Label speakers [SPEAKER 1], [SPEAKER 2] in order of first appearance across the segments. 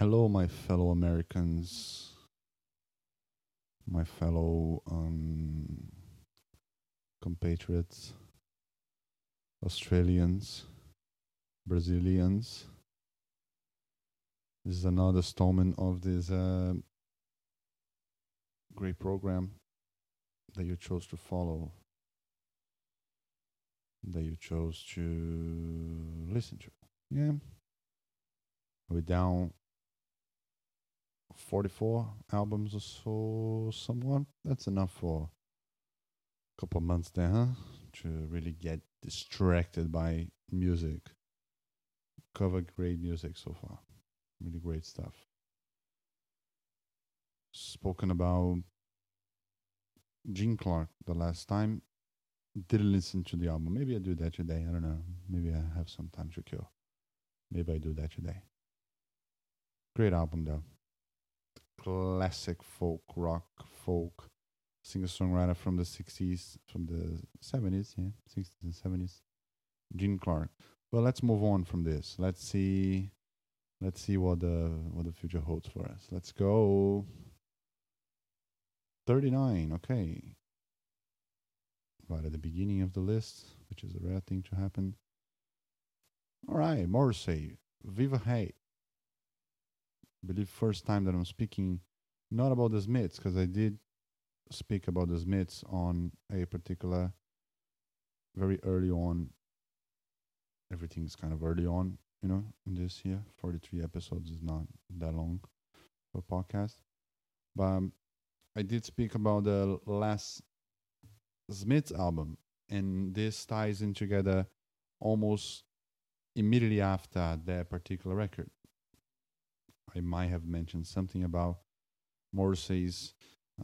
[SPEAKER 1] Hello, my fellow Americans, my fellow um, compatriots, Australians, Brazilians. This is another installment of this uh, great program that you chose to follow, that you chose to listen to. Yeah. We're down 44 albums or so, somewhat. That's enough for a couple months there, huh? To really get distracted by music. Covered great music so far. Really great stuff. Spoken about Gene Clark the last time. Didn't listen to the album. Maybe I do that today. I don't know. Maybe I have some time to kill. Maybe I do that today. Great album though. Classic folk, rock, folk, singer songwriter from the 60s, from the 70s, yeah, 60s and 70s. Gene Clark. Well, let's move on from this. Let's see let's see what the what the future holds for us. Let's go 39, okay. Right at the beginning of the list, which is a rare thing to happen. All right, Morrissey, Viva Hate. Believe first time that I'm speaking not about the Smiths, because I did speak about the Smiths on a particular very early on. Everything's kind of early on, you know, in this year. 43 episodes is not that long for podcast. But um, I did speak about the last Smiths album, and this ties in together almost immediately after that particular record. I might have mentioned something about Morrissey's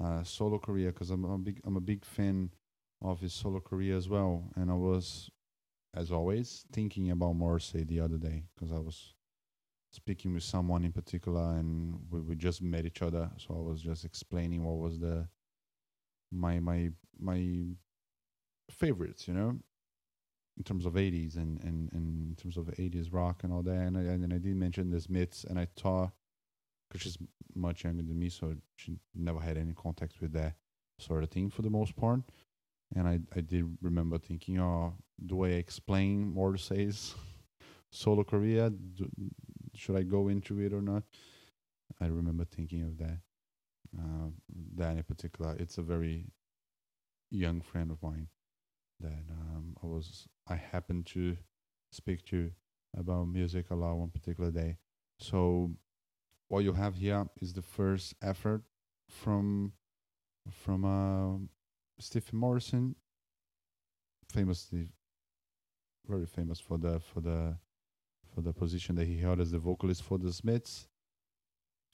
[SPEAKER 1] uh, solo career because I'm a big I'm a big fan of his solo career as well, and I was, as always, thinking about Morrissey the other day because I was speaking with someone in particular, and we, we just met each other, so I was just explaining what was the my my my favorites, you know, in terms of 80s and, and, and in terms of 80s rock and all that. And I, and I did mention the Smiths, and I thought, because she's much younger than me, so she never had any contact with that sort of thing for the most part. And I, I did remember thinking, oh, do I explain Morrissey's solo career? Do, should I go into it or not? I remember thinking of that. Uh, that in particular, it's a very young friend of mine that um, I was I happened to speak to about music a lot one particular day. So what you have here is the first effort from from uh, Stephen Morrison, famously very famous for the for the for the position that he held as the vocalist for the Smiths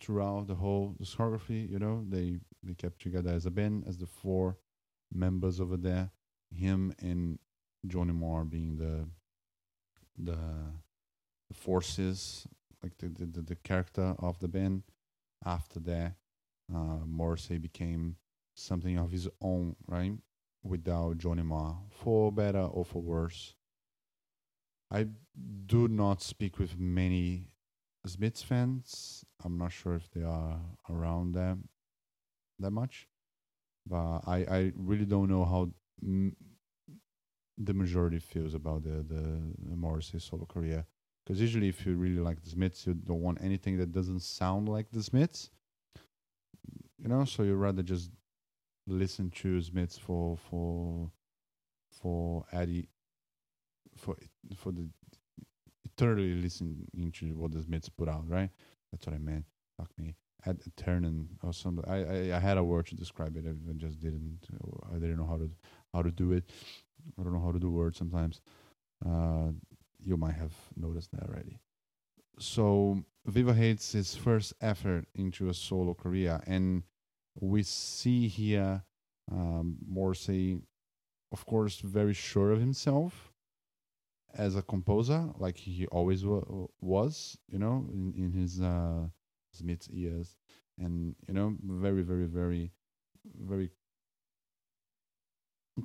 [SPEAKER 1] throughout the whole discography. You know, they they kept together as a band as the four members over there him and Johnny Marr being the the, the forces, like the, the, the character of the band. After that, uh, Morrissey became something of his own, right? Without Johnny Marr, for better or for worse. I do not speak with many Smiths fans. I'm not sure if they are around them that much, but I, I really don't know how the majority feels about the the, the Morrissey solo career. Because usually, if you really like the Smiths, you don't want anything that doesn't sound like the Smiths. You know, so you rather just listen to Smiths for for for Eddie for for the eternally listening into what the Smiths put out, right? That's what I meant. Fuck me. Ad Eternan or something. I, I I had a word to describe it. I just didn't. I didn't know how to how to do it. I don't know how to do words sometimes. Uh, you might have noticed that already. So Viva Hate's his first effort into a solo career, and we see here um, Morrissey, of course, very sure of himself as a composer, like he always wa- was, you know, in, in his uh, Smith's years, and you know, very, very, very, very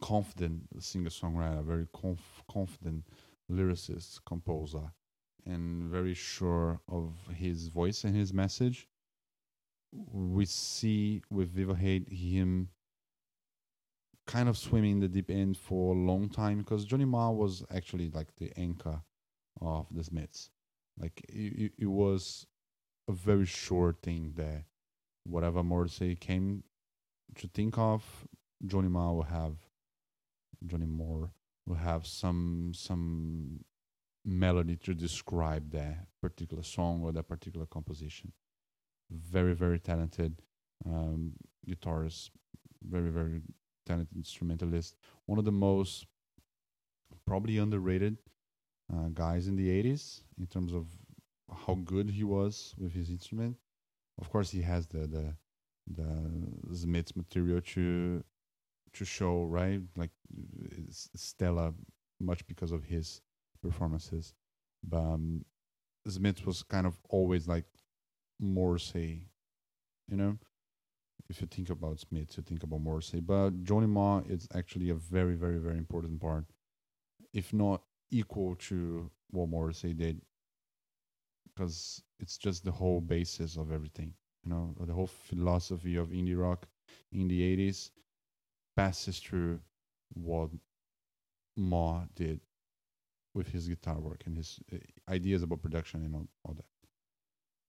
[SPEAKER 1] confident singer songwriter, very conf- confident lyricist, composer, and very sure of his voice and his message. We see with Viva Hate him kind of swimming in the deep end for a long time because Johnny Marr was actually like the anchor of the Smiths. Like it, it was a very sure thing that whatever Morrissey came to think of, Johnny Marr will have Johnny Moore will have some some melody to describe that particular song or that particular composition. Very very talented um, guitarist, very very talented instrumentalist. One of the most probably underrated uh, guys in the 80s in terms of how good he was with his instrument. Of course, he has the the the Smiths material to to show, right? Like Stella, much because of his performances. But um, Smith was kind of always like Morrissey, you know. If you think about Smith, you think about Morrissey. But Johnny Marr is actually a very, very, very important part, if not equal to what Morrissey did, because it's just the whole basis of everything. You know, the whole philosophy of indie rock in the '80s passes through what Marr did with his guitar work and his uh, ideas about production and all, all that.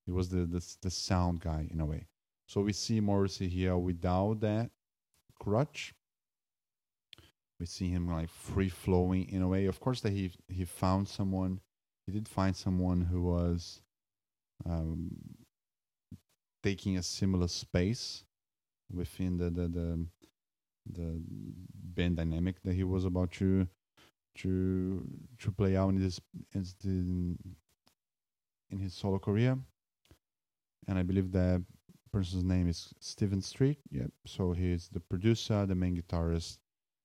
[SPEAKER 1] He was the, the the sound guy in a way. So we see Morrissey here without that crutch. We see him like free flowing in a way. Of course, that he he found someone. He did find someone who was um, taking a similar space within the the, the the band dynamic that he was about to to to play out in this in, in his solo career. And I believe that person's name is Stephen Street. Yeah, so he's the producer, the main guitarist.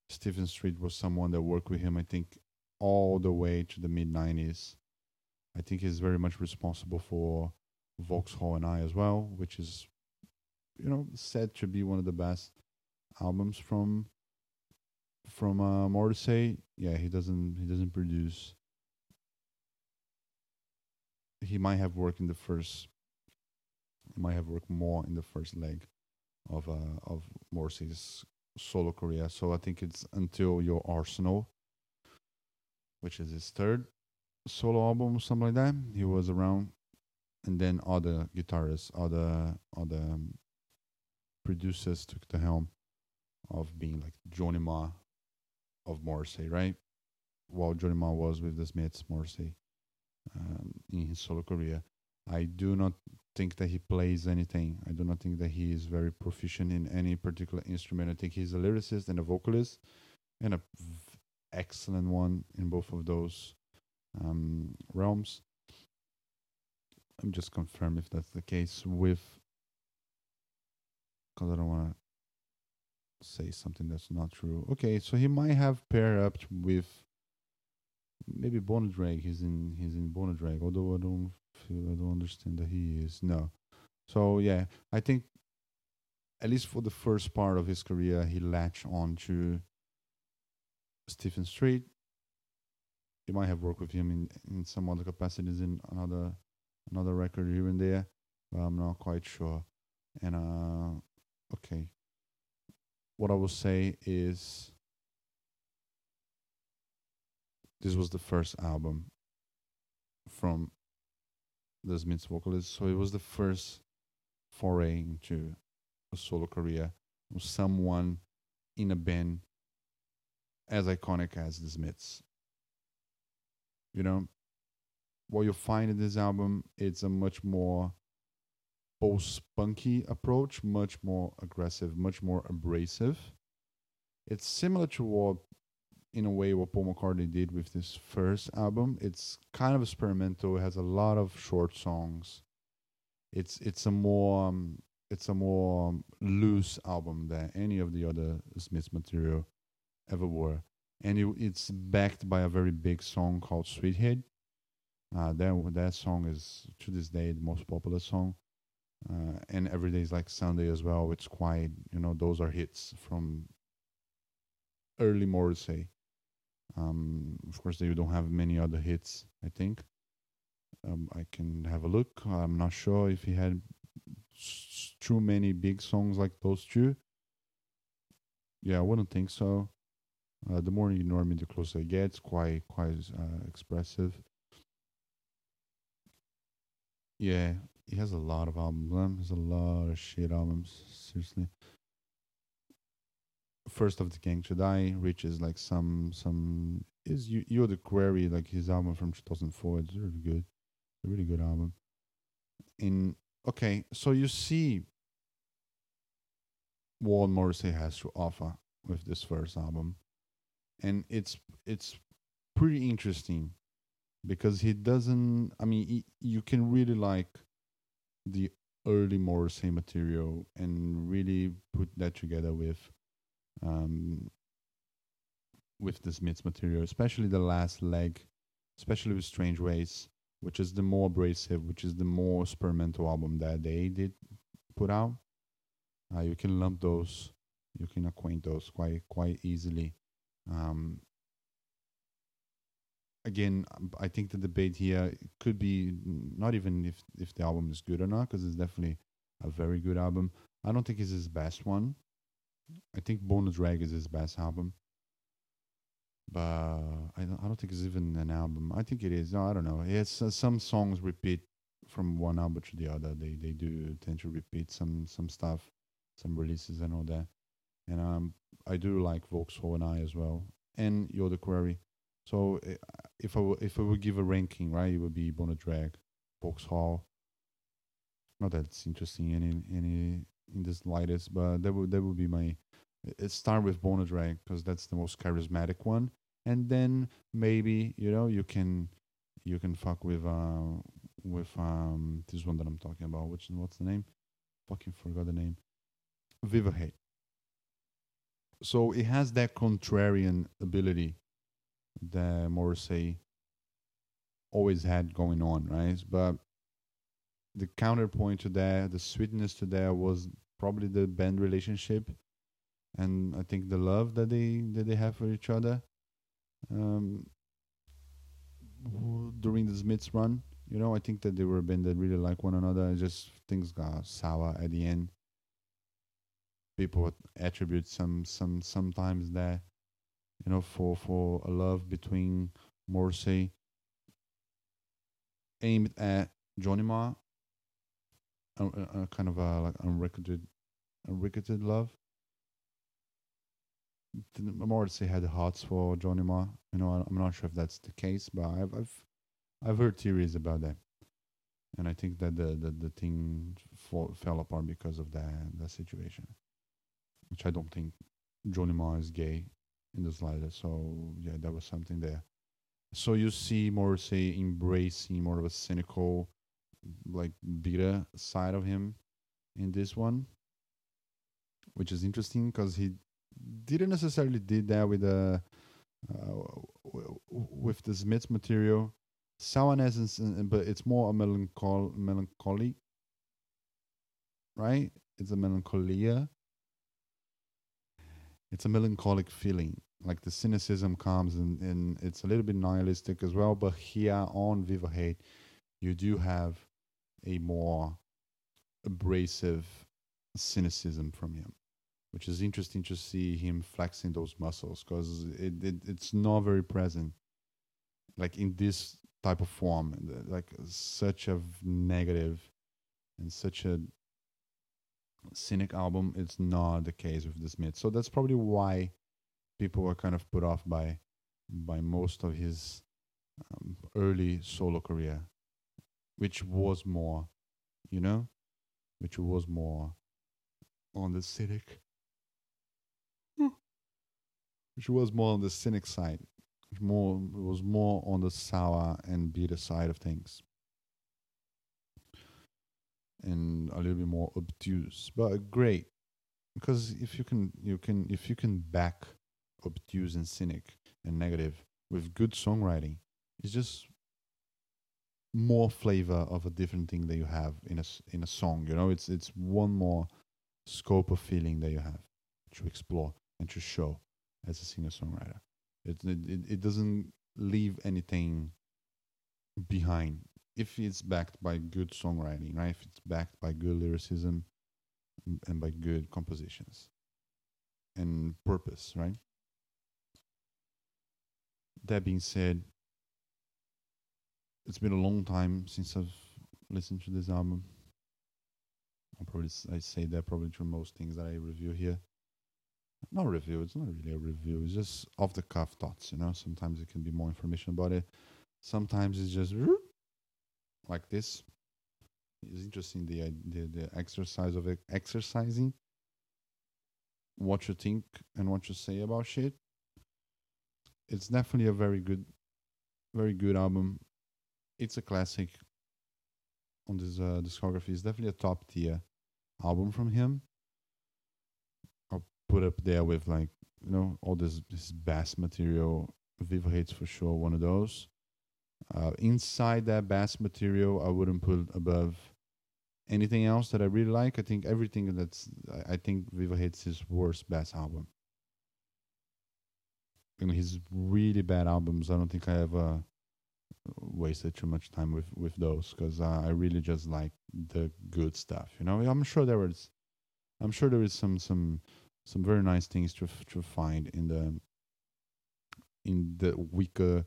[SPEAKER 1] Stephen Street was someone that worked with him, I think, all the way to the mid '90s. I think he's very much responsible for Vauxhall and I as well, which is, you know, said to be one of the best albums from from uh. Yeah, he doesn't he doesn't produce. He might have worked in the first. He might have worked more in the first leg of uh, of Morrissey's solo career. So I think it's until your Arsenal, which is his third solo album, something like that. He was around, and then other guitarists, other other um, producers took the helm of being like Johnny Marr of Morrissey, right? While Johnny Marr was with the Smiths, Morrissey um, in his solo career. I do not think that he plays anything. I do not think that he is very proficient in any particular instrument. I think he's a lyricist and a vocalist, and a v- excellent one in both of those um, realms. I'm just confirm if that's the case with, because I don't want to say something that's not true. Okay, so he might have paired up with maybe Bona Drag. He's in he's in Bona Drag, although I don't feel I don't understand that he is. No. So yeah, I think at least for the first part of his career, he latched on to Stephen Street. He might have worked with him in, in some other capacities in another another record here and there, but I'm not quite sure. And uh, okay, what I will say is this was the first album from the Smiths vocalist, so it was the first foray into a solo career of someone in a band as iconic as the Smiths. You know, what you'll find in this album, it's a much more post-punky approach, much more aggressive, much more abrasive. It's similar to what, in a way, what Paul McCartney did with this first album. It's kind of experimental. It has a lot of short songs. It's it's a more um, it's a more um, loose album than any of the other Smiths material ever were, and it, it's backed by a very big song called "Suedehead." Uh, that that song is to this day the most popular song uh, and every day is like Sunday as well. It's quite, you know, those are hits from early Morrissey. Um, of course, they don't have many other hits, I think. Um, I can have a look. I'm not sure if he had s- too many big songs like those two. Yeah, I wouldn't think so. Uh, the more you ignore me, the closer it gets. Quite, quite uh, expressive. Yeah, he has a lot of albums. Man. There's a lot of shit albums. Seriously. First of the Gang to Die reaches like some some is you you're the quarry like his album from 2004. It's really good, a really good album. In okay, so you see what Morrissey has to offer with this first album, and it's it's pretty interesting because he doesn't. I mean, he, you can really like the early Morrissey material and really put that together with um, with the Smiths material, especially the last leg, especially with Strangeways, which is the more abrasive, which is the more experimental album that they did put out. Uh, you can lump those, you can acquaint those quite quite easily. Um, again, I think the debate here could be not even if if the album is good or not, because it's definitely a very good album. I don't think it's his best one. I think Born to Drag is his best album, but I don't, I don't think it's even an album. I think it is. No, I don't know. It's uh, some songs repeat from one album to the other. They they do tend to repeat some some stuff, some releases and all that. And um, I do like Vauxhall and I as well, and the Quarry. So uh, if I w- if I would give a ranking, right, it would be Bona Drag, Vauxhall. Not that it's interesting any any in the slightest, but that would that would be my. It start with Bona Drag because that's the most charismatic one, and then maybe you know you can you can fuck with uh with um this one that I'm talking about. Which what's the name? Fucking forgot the name. Viva Hate. So it has that contrarian ability that Morrissey always had going on, right? But the counterpoint to that, the sweetness to that was probably the band relationship and I think the love that they that they have for each other um, during the Smiths run. You know, I think that they were a band that really like one another. Just things got sour at the end. People attribute some some sometimes that you know for for a love between Morrissey aimed at Johnny Marr, a, a, kind of a like unrequited unrequited love. Morrissey had hearts for Johnny Marr. You know, I'm not sure if that's the case, but I've I've I've heard theories about that, and I think that the the, the thing fall, fell apart because of that that situation, which I don't think Johnny Marr is gay in the slider. So yeah, that was something there. So you see Morrissey embracing more of a cynical, like bitter side of him in this one, which is interesting because he didn't necessarily did that with the uh, w- with the Smiths material. Sourness, is, uh, but it's more a melanchol melancholy, right? It's a melancholia. It's a melancholic feeling, like the cynicism comes and, and it's a little bit nihilistic as well. But here on Viva Hate, you do have a more abrasive cynicism from him which is interesting to see him flexing those muscles because it, it it's not very present like in this type of form like such a negative and such a cynic album it's not the case with the smith so that's probably why people were kind of put off by by most of his um, early solo career which was more you know which was more on the cynic which was more on the cynic side. More was more on the sour and bitter side of things, and a little bit more obtuse, but great. Because if you can, you can, if you can back obtuse and cynic and negative with good songwriting, it's just more flavor of a different thing that you have in a in a song. You know, it's it's one more scope of feeling that you have to explore and to show as a singer songwriter. It, it it it doesn't leave anything behind. If it's backed by good songwriting, right? If it's backed by good lyricism and- by good compositions and purpose, right? That being said, it's been a long time since I've listened to this album. I'll probably I say that probably to most things that I review here. Not review, it's not really a review. It's just off the cuff thoughts, you know. Sometimes it can be more information about it. Sometimes it's just like this. It's interesting the the the exercise of exercising what you think and what you say about shit. It's definitely a very good, very good album. It's a classic on this uh, discography. It's definitely a top tier album from him. I'll put up there with like you know all this this bass material. Viva hates for sure one of those. Uh, inside that bass material, I wouldn't put above anything else that I really like. I think everything that's I, think Viva Hate his worst bass album. And his really bad albums, I don't think I ever wasted too much time with with those because uh, I really just like the good stuff. You know, I'm sure there was, I'm sure there is some some some very nice things to to find in the in the weaker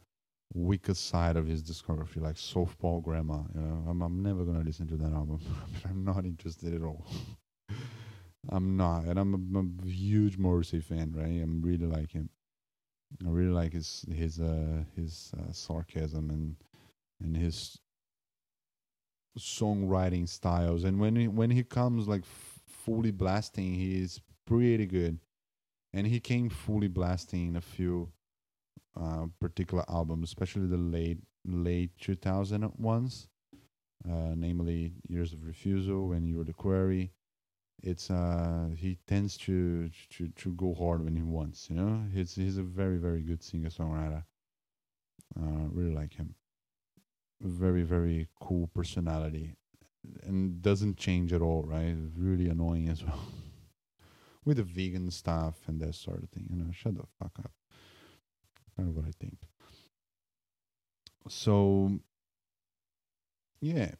[SPEAKER 1] weaker side of his discography, like Softball Grandma. You know, I'm I'm never gonna listen to that album. I'm not interested at all. I'm not, and I'm a, a huge Morrissey fan, right? I'm really like him. I really like his his uh his uh, sarcasm and and his songwriting styles. And when he when he comes like f- fully blasting, he is pretty good. And he came fully blasting a few uh, particular albums, especially the late late 2000 ones, uh, namely Years of Refusal and You're the Quarry. It's uh he tends to to to go hard when he wants, you know. He's he's a very very good singer songwriter. Uh, really like him. Very very cool personality, and doesn't change at all. Right, really annoying as well. With the vegan stuff and that sort of thing, you know. Shut the fuck up. Kind of what I think. So, yeah,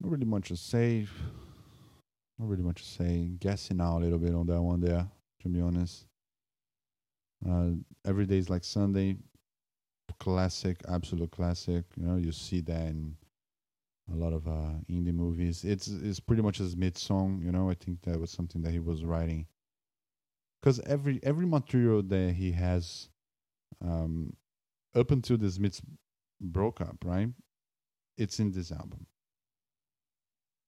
[SPEAKER 1] not really much to say. Not really much to say. Guessing out a little bit on that one there, to be honest. Uh, every day is like Sunday. Classic, absolute classic. You know, you see that in a lot of uh, indie movies. It's it's pretty much his mid song. You know, I think that was something that he was writing. Because every every material that he has, um, up until the Smiths broke up, right? It's in this album.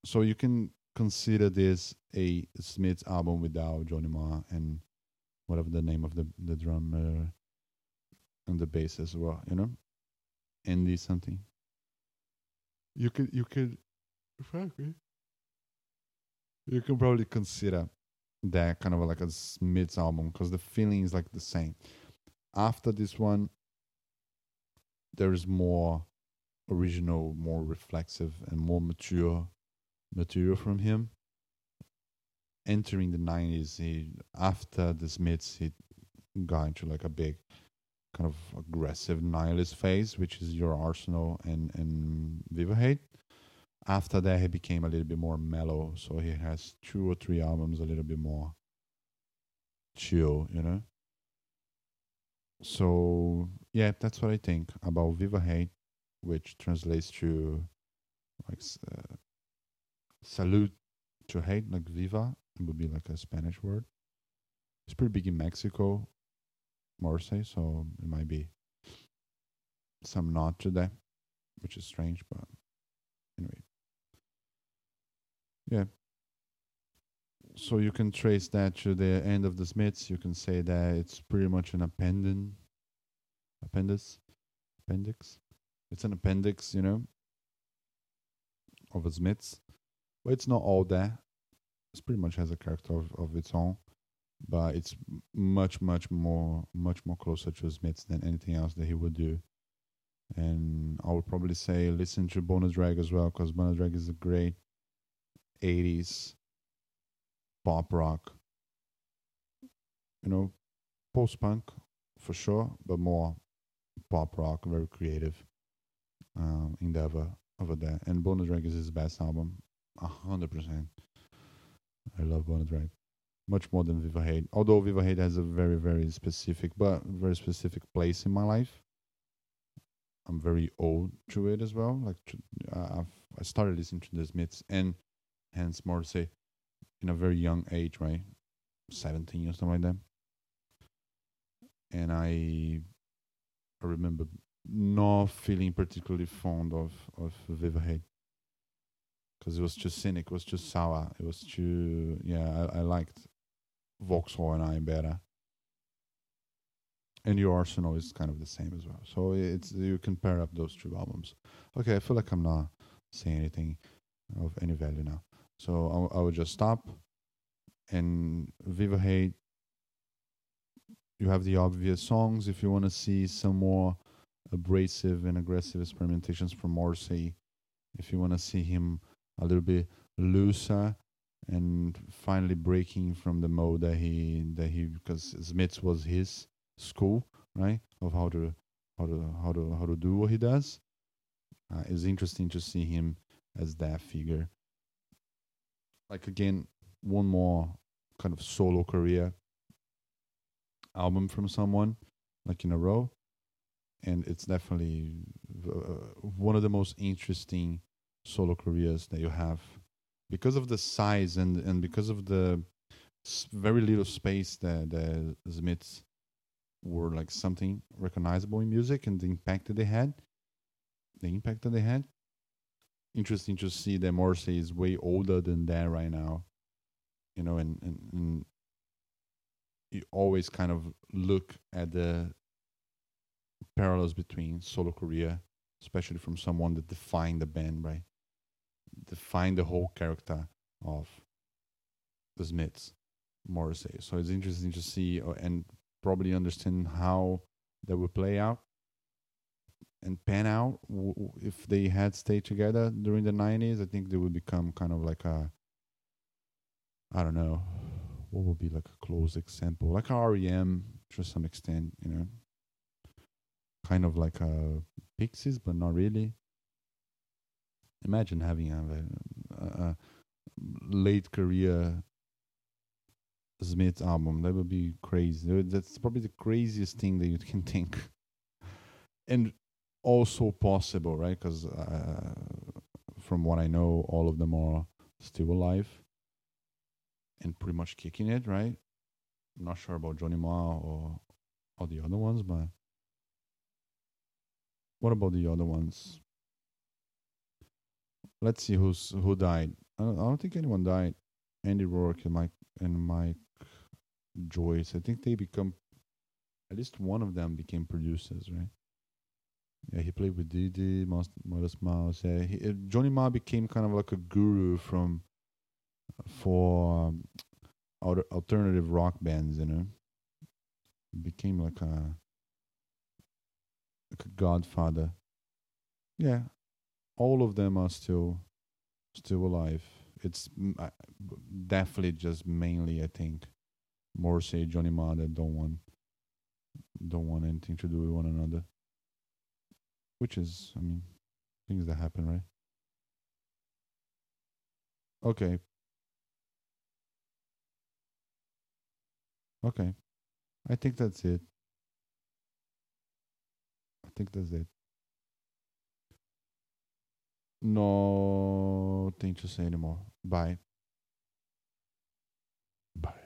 [SPEAKER 1] So you can consider this a Smiths album without Johnny Marr and whatever the name of the the drummer and the bass as well, you know, Andy something. You could you could, frankly, you can probably consider that kind of like a Smiths album because the feeling is like the same. After this one, there is more original, more reflexive, and more mature material from him. Entering the nineties, he after the Smiths, he got into like a big kind of aggressive nihilist phase, which is your Arsenal and and Viva Hate. After that, he became a little bit more mellow, so he has two or three albums a little bit more chill, you know. So yeah, that's what I think about Viva Hate, which translates to like uh, salute to hate, like Viva it would be like a Spanish word. It's pretty big in Mexico, Morse, so it might be some nod to that, which is strange, but anyway. Yeah. So you can trace that to the end of the Smiths. You can say that it's pretty much an appendin, appendix, appendix. It's an appendix, you know, of the Smiths. But it's not all that. It's pretty much has a character of, of its own, but it's much, much more, much more closer to Smiths than anything else that he would do. And I would probably say listen to Bona Drag as well, because Bona Drag is a great 80s pop rock. You know, post punk for sure, but more pop rock, very creative. um, endeavor over there. And Bona Drag is his best album, a hundred percent. I love Bona Drag much more than Viva Hate. Although Viva Hate has a very very specific, but very specific place in my life. I'm very old to it as well. Like uh, I've I started listening to the Smiths and hence more to say in a very young age, right? 17 or something like that. And I I remember not feeling particularly fond of of Viva Hate because it was too cynic, it was too sour, it was too yeah. I, I liked Vauxhall and I better, and your Arsenal is kind of the same as well. So it's you can pair up those two albums. Okay, I feel like I'm not saying anything of any value now, so I, I will just stop. And Viva Hate, you have the obvious songs. If you want to see some more abrasive and aggressive experimentations from Morrissey, if you want to see him a little bit looser and finally breaking from the mode that he that he because Smiths was his school right of how to how to how to how to do what he does. Uh, it's interesting to see him as that figure. Like again, one more kind of solo career album from someone like in a row. And it's definitely uh, one of the most interesting solo careers that you have. Because of the size and and because of the very little space that the Smiths were like something recognizable in music and the impact that they had the impact that they had interesting to see that Morrissey is way older than that right now you know and, and, and you always kind of look at the parallels between solo career especially from someone that defined the band right Defined the whole character of the Smiths, Morrissey. So it's interesting to see uh, and probably understand how that would play out and pan out w- if they had stayed together during the 90s i think they would become kind of like a i don't know what would be like a close example like rem to some extent you know kind of like a pixies but not really imagine having a, a, a late career Smith album. That would be crazy. That's probably the craziest thing that you can think, and also possible, right? Because uh, from what I know, all of them are still alive and pretty much kicking it, right? I'm not sure about Johnny Marr or all the other ones, but what about the other ones? let's see who's who died. I don't, I don't think anyone died. Andy Rourke and Mike and Mike Joyce. I think they become at least one of them became producers, right? Yeah, he played with Dee Modest Mouse. Yeah, he, uh, Johnny Marr became kind of like a guru from for um, alternative rock bands, you know. became like a like a godfather. Yeah, all of them are still still alive. It's definitely just mainly, I think, Morrissey, Johnny Marr that don't want don't want anything to do with one another which is, I mean, things that happen, right? Okay. Okay. I think that's it. I think that's it. No thing to say anymore. Bye. Bye.